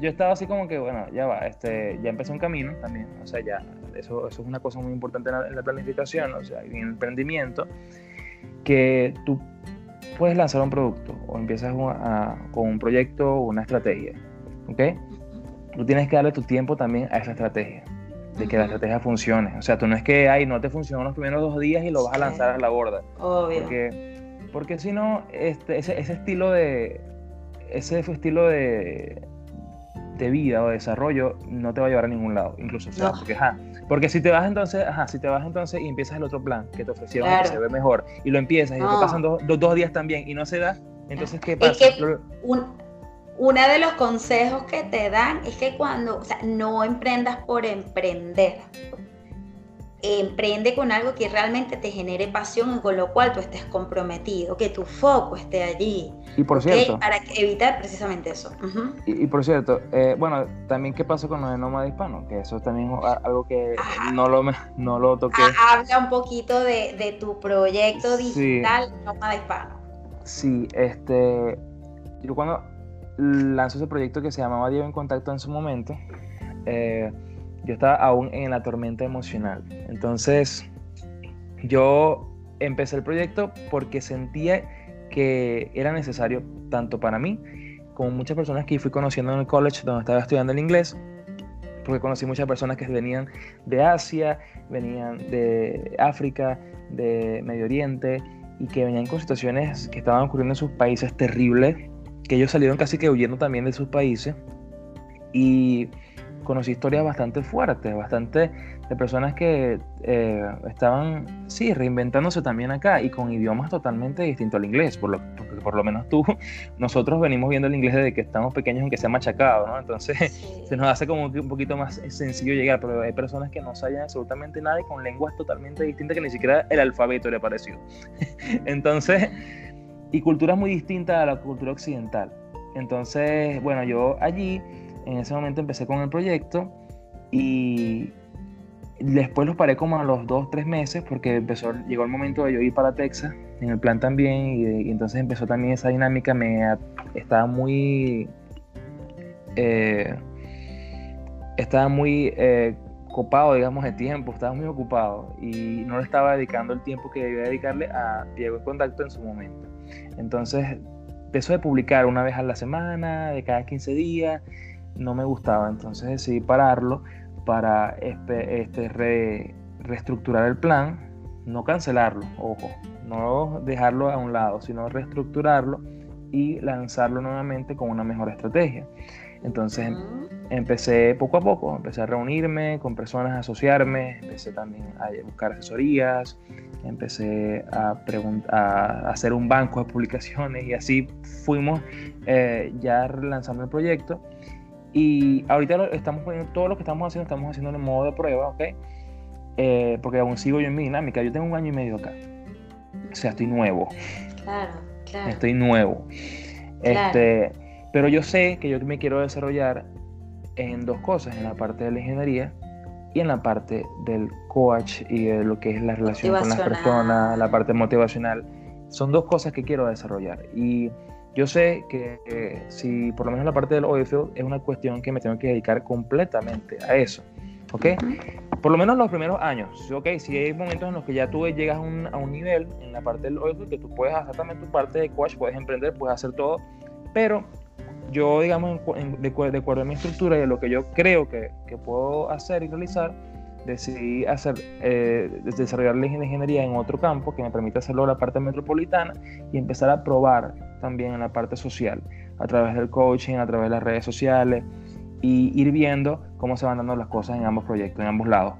yo estaba así como que bueno ya va este ya empecé un camino también o sea ya eso, eso es una cosa muy importante en la, planificación o sea en el emprendimiento que tú puedes lanzar un producto o empiezas con un proyecto o una estrategia ¿ok? Tú tienes que darle tu tiempo también a esa estrategia de que la estrategia funcione. O sea, tú no es que, ay, no te funcionó los primeros dos días y lo vas a lanzar a la borda. Obvio. Porque, porque si no, este, ese, ese, estilo de ese estilo de, de vida o de desarrollo no te va a llevar a ningún lado, incluso. O sea, porque, ajá, porque si te vas entonces, ajá, si te vas entonces y empiezas el otro plan que te ofrecieron que se ve mejor y lo empiezas y te pasan dos, dos, días también y no se da, entonces ¿qué pasa? Es que un, uno de los consejos que te dan es que cuando, o sea, no emprendas por emprender. Emprende con algo que realmente te genere pasión y con lo cual tú estés comprometido, que tu foco esté allí. Y por cierto. Para evitar precisamente eso. y, por cierto, eh, bueno, también qué pasó con lo de Nómada Hispano, que eso también es algo que no lo, no lo toqué. Ah, habla un poquito de, tu proyecto digital Nómada Hispano. Sí, este. Yo cuando lanzó ese proyecto que se llamaba Diego en Contacto en su momento, eh, yo estaba aún en la tormenta emocional. Entonces, yo empecé el proyecto porque sentía que era necesario tanto para mí como muchas personas que fui conociendo en el college donde estaba estudiando el inglés, porque conocí muchas personas que venían de Asia, venían de África, de Medio Oriente, y que venían con situaciones que estaban ocurriendo en sus países terribles que ellos salieron casi que huyendo también de sus países y conocí historias bastante fuertes, bastante de personas que eh, estaban, sí, reinventándose también acá y con idiomas totalmente distintos al inglés, por lo, porque por lo menos tú, nosotros venimos viendo el inglés desde que estamos pequeños en que se ha machacado, ¿no? Entonces se nos hace como un poquito más sencillo llegar, pero hay personas que no saben absolutamente nada y con lenguas totalmente distintas que ni siquiera el alfabeto le ha parecido. Entonces y culturas muy distintas a la cultura occidental. Entonces, bueno, yo allí en ese momento empecé con el proyecto y después los paré como a los dos, tres meses porque empezó, llegó el momento de yo ir para Texas en el plan también y, entonces empezó también esa dinámica, me estaba muy... Eh, estaba muy eh, copado, digamos, de tiempo, estaba muy ocupado y no le estaba dedicando el tiempo que debía dedicarle a Diego en Contacto en su momento. Entonces, empezó de publicar una vez a la semana, de cada 15 días, no me gustaba, entonces decidí pararlo para este, reestructurar el plan, no cancelarlo, ojo, no dejarlo a un lado, sino reestructurarlo y lanzarlo nuevamente con una mejor estrategia. Entonces empecé poco a poco, empecé a reunirme con personas, a asociarme, empecé también a buscar asesorías, empecé a, a hacer un banco de publicaciones y así fuimos eh, ya relanzando el proyecto. Y ahorita estamos poniendo, todo lo que estamos haciendo, estamos haciendo en modo de prueba, ¿ok? Eh, porque aún sigo yo en mi dinámica. Yo tengo un año y medio acá. O sea, estoy nuevo. Claro, claro. Estoy nuevo. Este, pero yo sé que yo me quiero desarrollar en dos cosas, en la parte de la ingeniería y en la parte del coach y de lo que es la relación con las personas, la parte motivacional. Son dos cosas que quiero desarrollar. Y yo sé que eh, si por lo menos la parte del OFL es una cuestión que me tengo que dedicar completamente a eso. ¿Ok? Por lo menos los primeros años. ¿Ok? Si hay momentos en los que ya tú llegas a un, a un nivel en la parte del OFL que tú puedes hacer también tu parte de coach, puedes emprender, puedes hacer todo. Pero yo, digamos, de, acuerdo a mi estructura y a lo que yo creo que, que puedo hacer y realizar, decidí hacer, eh, desarrollar la ingeniería en otro campo que me permite hacerlo en la parte metropolitana y empezar a probar también en la parte social, a través del coaching, a través de las redes sociales y ir viendo cómo se van dando las cosas en ambos proyectos, en ambos lados.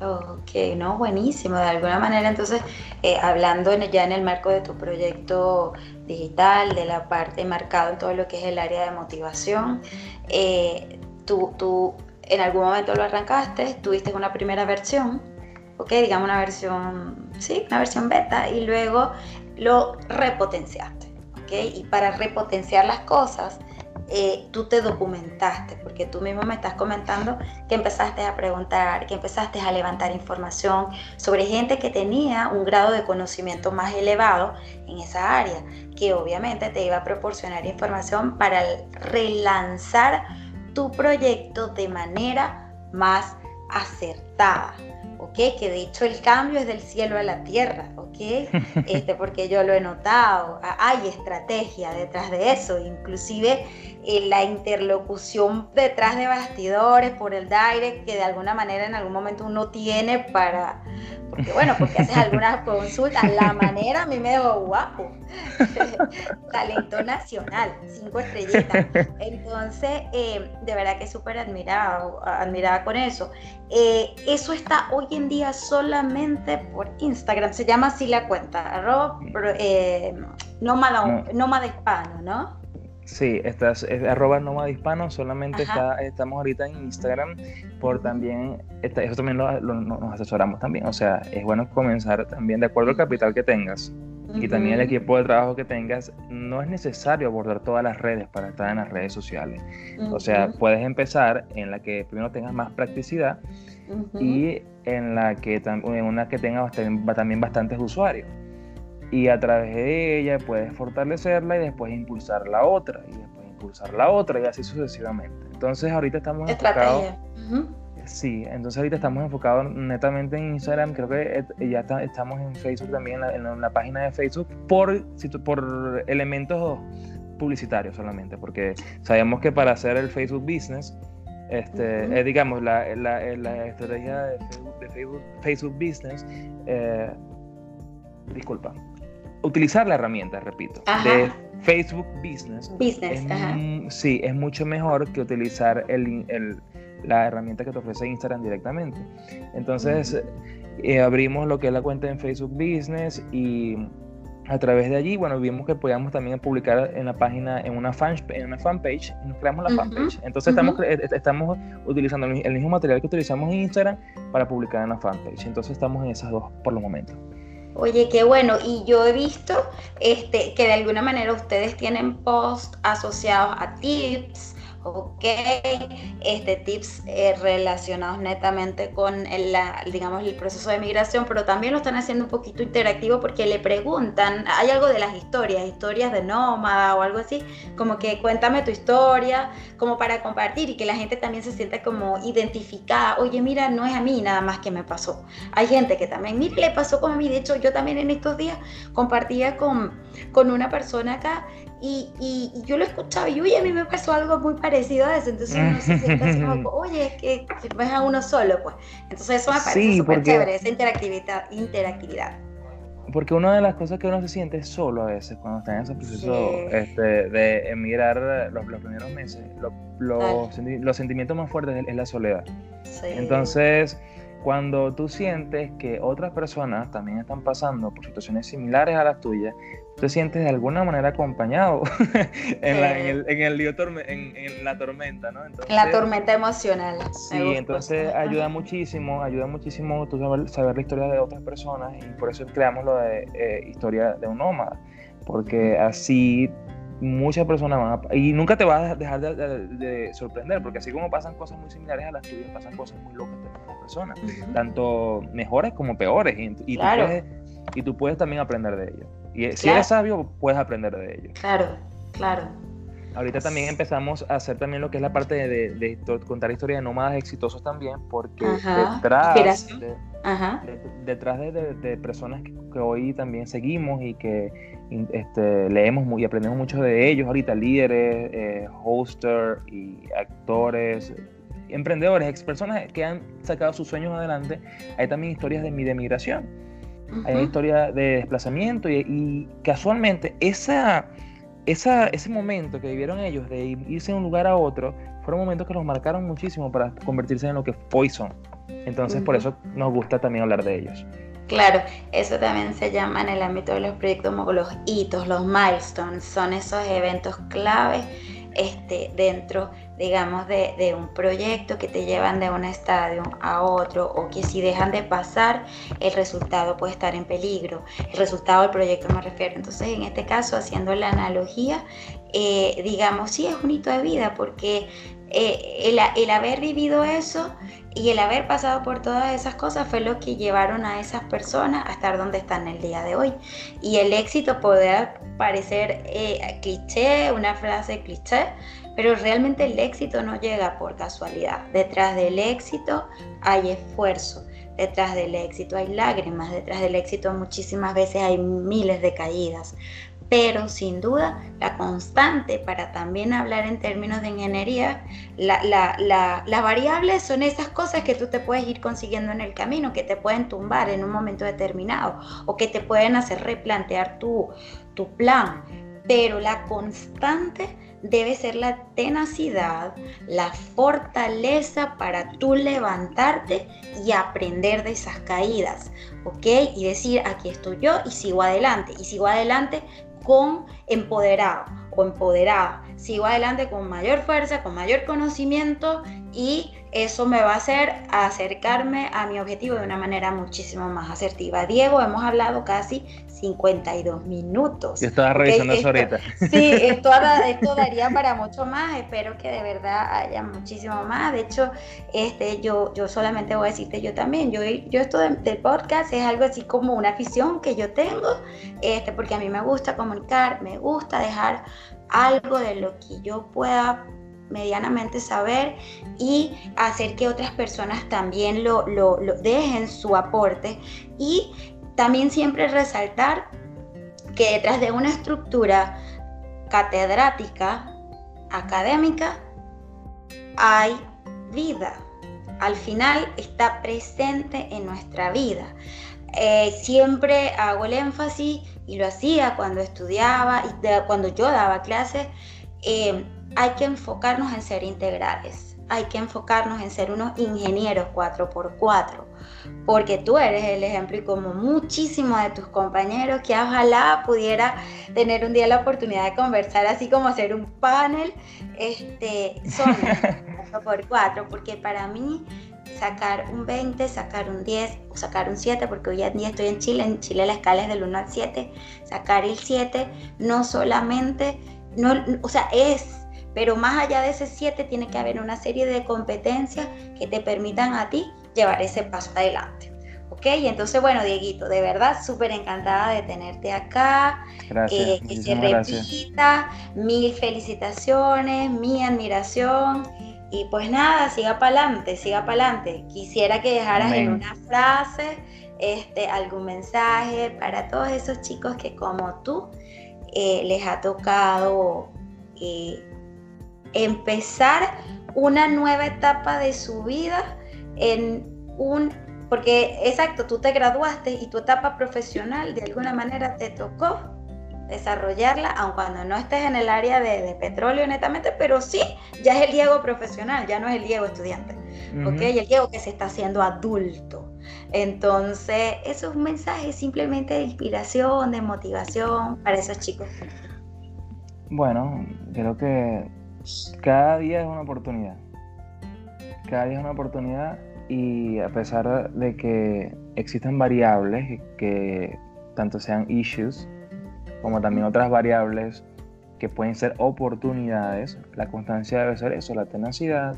Ok, no, buenísimo. De alguna manera, entonces, eh, hablando ya en el marco de tu proyecto digital, de la parte marcado en todo lo que es el área de motivación, eh, tú, tú en algún momento lo arrancaste, tuviste una primera versión, ok, digamos una versión, sí, una versión beta, y luego lo repotenciaste, ok, y para repotenciar las cosas, eh, tú te documentaste, porque tú mismo me estás comentando que empezaste a preguntar, que empezaste a levantar información sobre gente que tenía un grado de conocimiento más elevado en esa área, que obviamente te iba a proporcionar información para relanzar tu proyecto de manera más acertada. ¿Ok? Que de hecho el cambio es del cielo a la tierra, ¿ok? Este, porque yo lo he notado, hay estrategia detrás de eso, inclusive eh, la interlocución detrás de bastidores por el direct que de alguna manera en algún momento uno tiene para, porque bueno, porque haces algunas consultas, la manera a mí me dejó guapo, talento nacional, cinco estrellitas, entonces eh, de verdad que súper admirado, admirada con eso. Eh, eso está hoy en día solamente por Instagram, se llama así la cuenta, arroba eh, nómada, nómada hispano, ¿no? Sí, estás, es arroba nómada hispano, solamente está, estamos ahorita en Instagram, por también, eso también lo, nos asesoramos también, o sea, es bueno comenzar también de acuerdo al capital que tengas y también el equipo de trabajo que tengas, no es necesario abordar todas las redes para estar en las redes sociales. O sea, puedes empezar en la que primero tengas más practicidad y en la que en una que tenga también bastantes usuarios. Y a través de ella puedes fortalecerla y después impulsar la otra y después impulsar la otra y así sucesivamente. Entonces ahorita estamos enfocados Sí, entonces ahorita estamos enfocados netamente en Instagram, creo que ya estamos en Facebook también, en la, página de Facebook, por, por elementos publicitarios solamente, porque sabemos que para hacer el Facebook Business, este, eh, digamos, la, la, la, estrategia de Facebook, Facebook, Business, eh, disculpa, utilizar la herramienta, repito, de Facebook Business. Business, Sí, es mucho mejor que utilizar el, el la herramienta que te ofrece Instagram directamente. Entonces, eh, abrimos lo que es la cuenta en Facebook Business y a través de allí, bueno, vimos que podíamos también publicar en la página, en una, fan, en una fanpage, y nos creamos la fanpage. Entonces estamos, estamos utilizando el mismo material que utilizamos en Instagram para publicar en la fanpage. Entonces estamos en esas dos por los momentos. Oye, qué bueno. Y yo he visto este, que de alguna manera ustedes tienen posts asociados a tips, ok, este, tips eh, relacionados netamente con el, digamos, el proceso de migración, pero también lo están haciendo un poquito interactivo porque le preguntan, hay algo de las historias, historias de nómada o algo así, como que cuéntame tu historia, como para compartir y que la gente también se sienta como identificada, oye, mira, no es a mí nada más que me pasó. Hay gente que también, mira, le pasó como a mí, de hecho yo también en estos días compartía con, con una persona acá y, y, yo lo escuchaba y, oye, a mí me pasó algo muy parecido a eso. Entonces uno se siente como, oye, es que es a uno solo, pues. Entonces eso me parece súper chévere, esa interactividad, interactividad. Porque una de las cosas que uno se siente solo a veces cuando está en ese proceso este, de emigrar los, los primeros meses, los sentimientos más fuertes es la soledad. Sí. Entonces, cuando tú sientes que otras personas también están pasando por situaciones similares a las tuyas, te sientes de alguna manera acompañado en, la, en, el, en, el lío en, en, la tormenta, ¿no? Entonces, la tormenta emocional. Sí, entonces ayuda muchísimo, ayuda muchísimo tú saber, saber, la historia de otras personas y por eso creamos lo de eh, historia de un nómada, porque así muchas personas van a... Y nunca te vas a dejar de, sorprender, porque así como pasan cosas muy similares a las tuyas, pasan cosas muy locas de las personas, tanto mejores como peores, y, y, tú puedes, y tú puedes también aprender de ellos. Y si eres sabio, puedes aprender de ello. Claro, claro. Ahorita también empezamos a hacer también lo que es la parte de, contar historias de nómadas exitosos también, porque detrás, de, detrás de, personas que, hoy también seguimos y que este, leemos y aprendemos mucho de ellos, ahorita líderes, eh, hosters y actores, emprendedores, ex personas que han sacado sus sueños adelante, hay también historias de, de migración hay una historia de desplazamiento y, casualmente esa, esa, ese momento que vivieron ellos de irse de un lugar a otro fueron momentos que los marcaron muchísimo para convertirse en lo que hoy son. Entonces, por eso nos gusta también hablar de ellos. Claro, eso también se llama en el ámbito de los proyectos como los hitos, los milestones, son esos eventos clave este, dentro, digamos, de, un proyecto que te llevan de un estadio a otro o que si dejan de pasar, el resultado puede estar en peligro. El resultado del proyecto me refiero. Entonces, en este caso, haciendo la analogía, eh, digamos, sí es un hito de vida porque eh, el, el haber vivido eso y el haber pasado por todas esas cosas fue lo que llevaron a esas personas a estar donde están el día de hoy. Y el éxito puede parecer eh, cliché, una frase cliché, pero realmente el éxito no llega por casualidad. Detrás del éxito hay esfuerzo, detrás del éxito hay lágrimas, detrás del éxito muchísimas veces hay miles de caídas, pero sin duda la constante para también hablar en términos de ingeniería, las variables son esas cosas que tú te puedes ir consiguiendo en el camino, que te pueden tumbar en un momento determinado o que te pueden hacer replantear tu, tu plan, pero la constante debe ser la tenacidad, la fortaleza para tú levantarte y aprender de esas caídas, ¿ok? Y decir, aquí estoy yo y sigo adelante, y sigo adelante con empoderado o empoderada. Sigo adelante con mayor fuerza, con mayor conocimiento y eso me va a hacer acercarme a mi objetivo de una manera muchísimo más asertiva. Diego, hemos hablado casi 52 minutos. Yo estaba revisando eso ahorita. Sí, esto, esto, daría para mucho más. Espero que de verdad haya muchísimo más. De hecho, este, yo, yo solamente voy a decirte yo también. Yo, yo esto del podcast es algo así como una afición que yo tengo, este, porque a mí me gusta comunicar, me gusta dejar algo de lo que yo pueda medianamente saber y hacer que otras personas también lo, lo, dejen su aporte y también siempre resaltar que detrás de una estructura catedrática, académica, hay vida. Al final está presente en nuestra vida. Eh, siempre hago el énfasis y lo hacía cuando estudiaba y cuando yo daba clases. Eh, hay que enfocarnos en ser integrales, hay que enfocarnos en ser unos ingenieros 4x4, porque tú eres el ejemplo y como muchísimos de tus compañeros que ojalá pudiera tener un día la oportunidad de conversar así como hacer un panel, este, son 4x4, porque para mí sacar un 20, sacar un 10 o sacar un 7, porque hoy en día estoy en Chile, en Chile la escala es del 1 al 7, sacar el 7 no solamente, no, o sea, es pero más allá de ese 7 tiene que haber una serie de competencias que te permitan a ti llevar ese paso adelante. ¿Ok? Entonces, bueno, Dieguito, de verdad, súper encantada de tenerte acá. Gracias. Eh, que se repita. Mil felicitaciones, mi admiración. Y pues nada, siga para adelante, siga para adelante. Quisiera que dejaras en una frase este, algún mensaje para todos esos chicos que como tú eh, les ha tocado eh, empezar una nueva etapa de su vida en un, porque exacto, tú te graduaste y tu etapa profesional de alguna manera te tocó desarrollarla, aun cuando no estés en el área de, petróleo netamente, pero sí, ya es el Diego profesional, ya no es el Diego estudiante, ¿ok? Y el Diego que se está haciendo adulto. Entonces, eso es un mensaje simplemente de inspiración, de motivación para esos chicos. Bueno, creo que cada día es una oportunidad. Cada día es una oportunidad y a pesar de que existen variables que tanto sean issues como también otras variables que pueden ser oportunidades, la constancia debe ser eso, la tenacidad,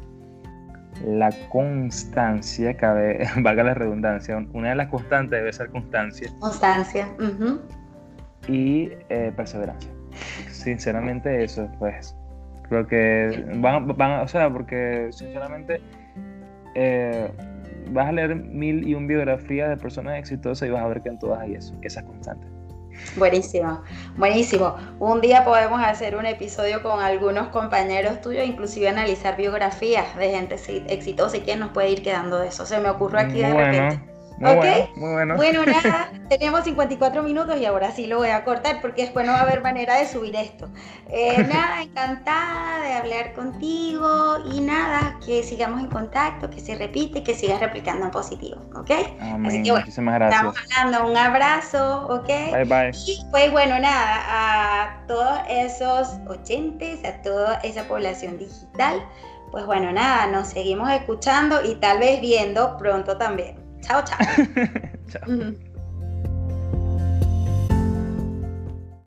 la constancia, cabe, valga la redundancia, una de las constantes debe ser constancia. Constancia. Y eh, perseverancia. Sinceramente eso, pues Creo que van, van, o sea, porque sinceramente eh, vas a leer mil y un biografías de personas exitosas y vas a ver que en todas hay eso, esas constantes. Buenísimo, buenísimo. Un día podemos hacer un episodio con algunos compañeros tuyos, inclusive analizar biografías de gente exitosa y quién nos puede ir quedando de eso. Se me ocurrió aquí de repente. Muy Bueno, muy bueno. Bueno, nada, tenemos 54 minutos y ahora sí lo voy a cortar porque después no va a haber manera de subir esto. Eh, nada, encantada de hablar contigo y nada, que sigamos en contacto, que se repite, que sigas replicando en positivo, ¿ok? Así que, Muchísimas gracias. Estamos hablando, un abrazo, ¿ok? Bye bye. Y pues bueno, nada, a todos esos oyentes, a toda esa población digital, pues bueno, nada, nos seguimos escuchando y tal vez viendo pronto también. Ciao, ciao. Mm-hmm.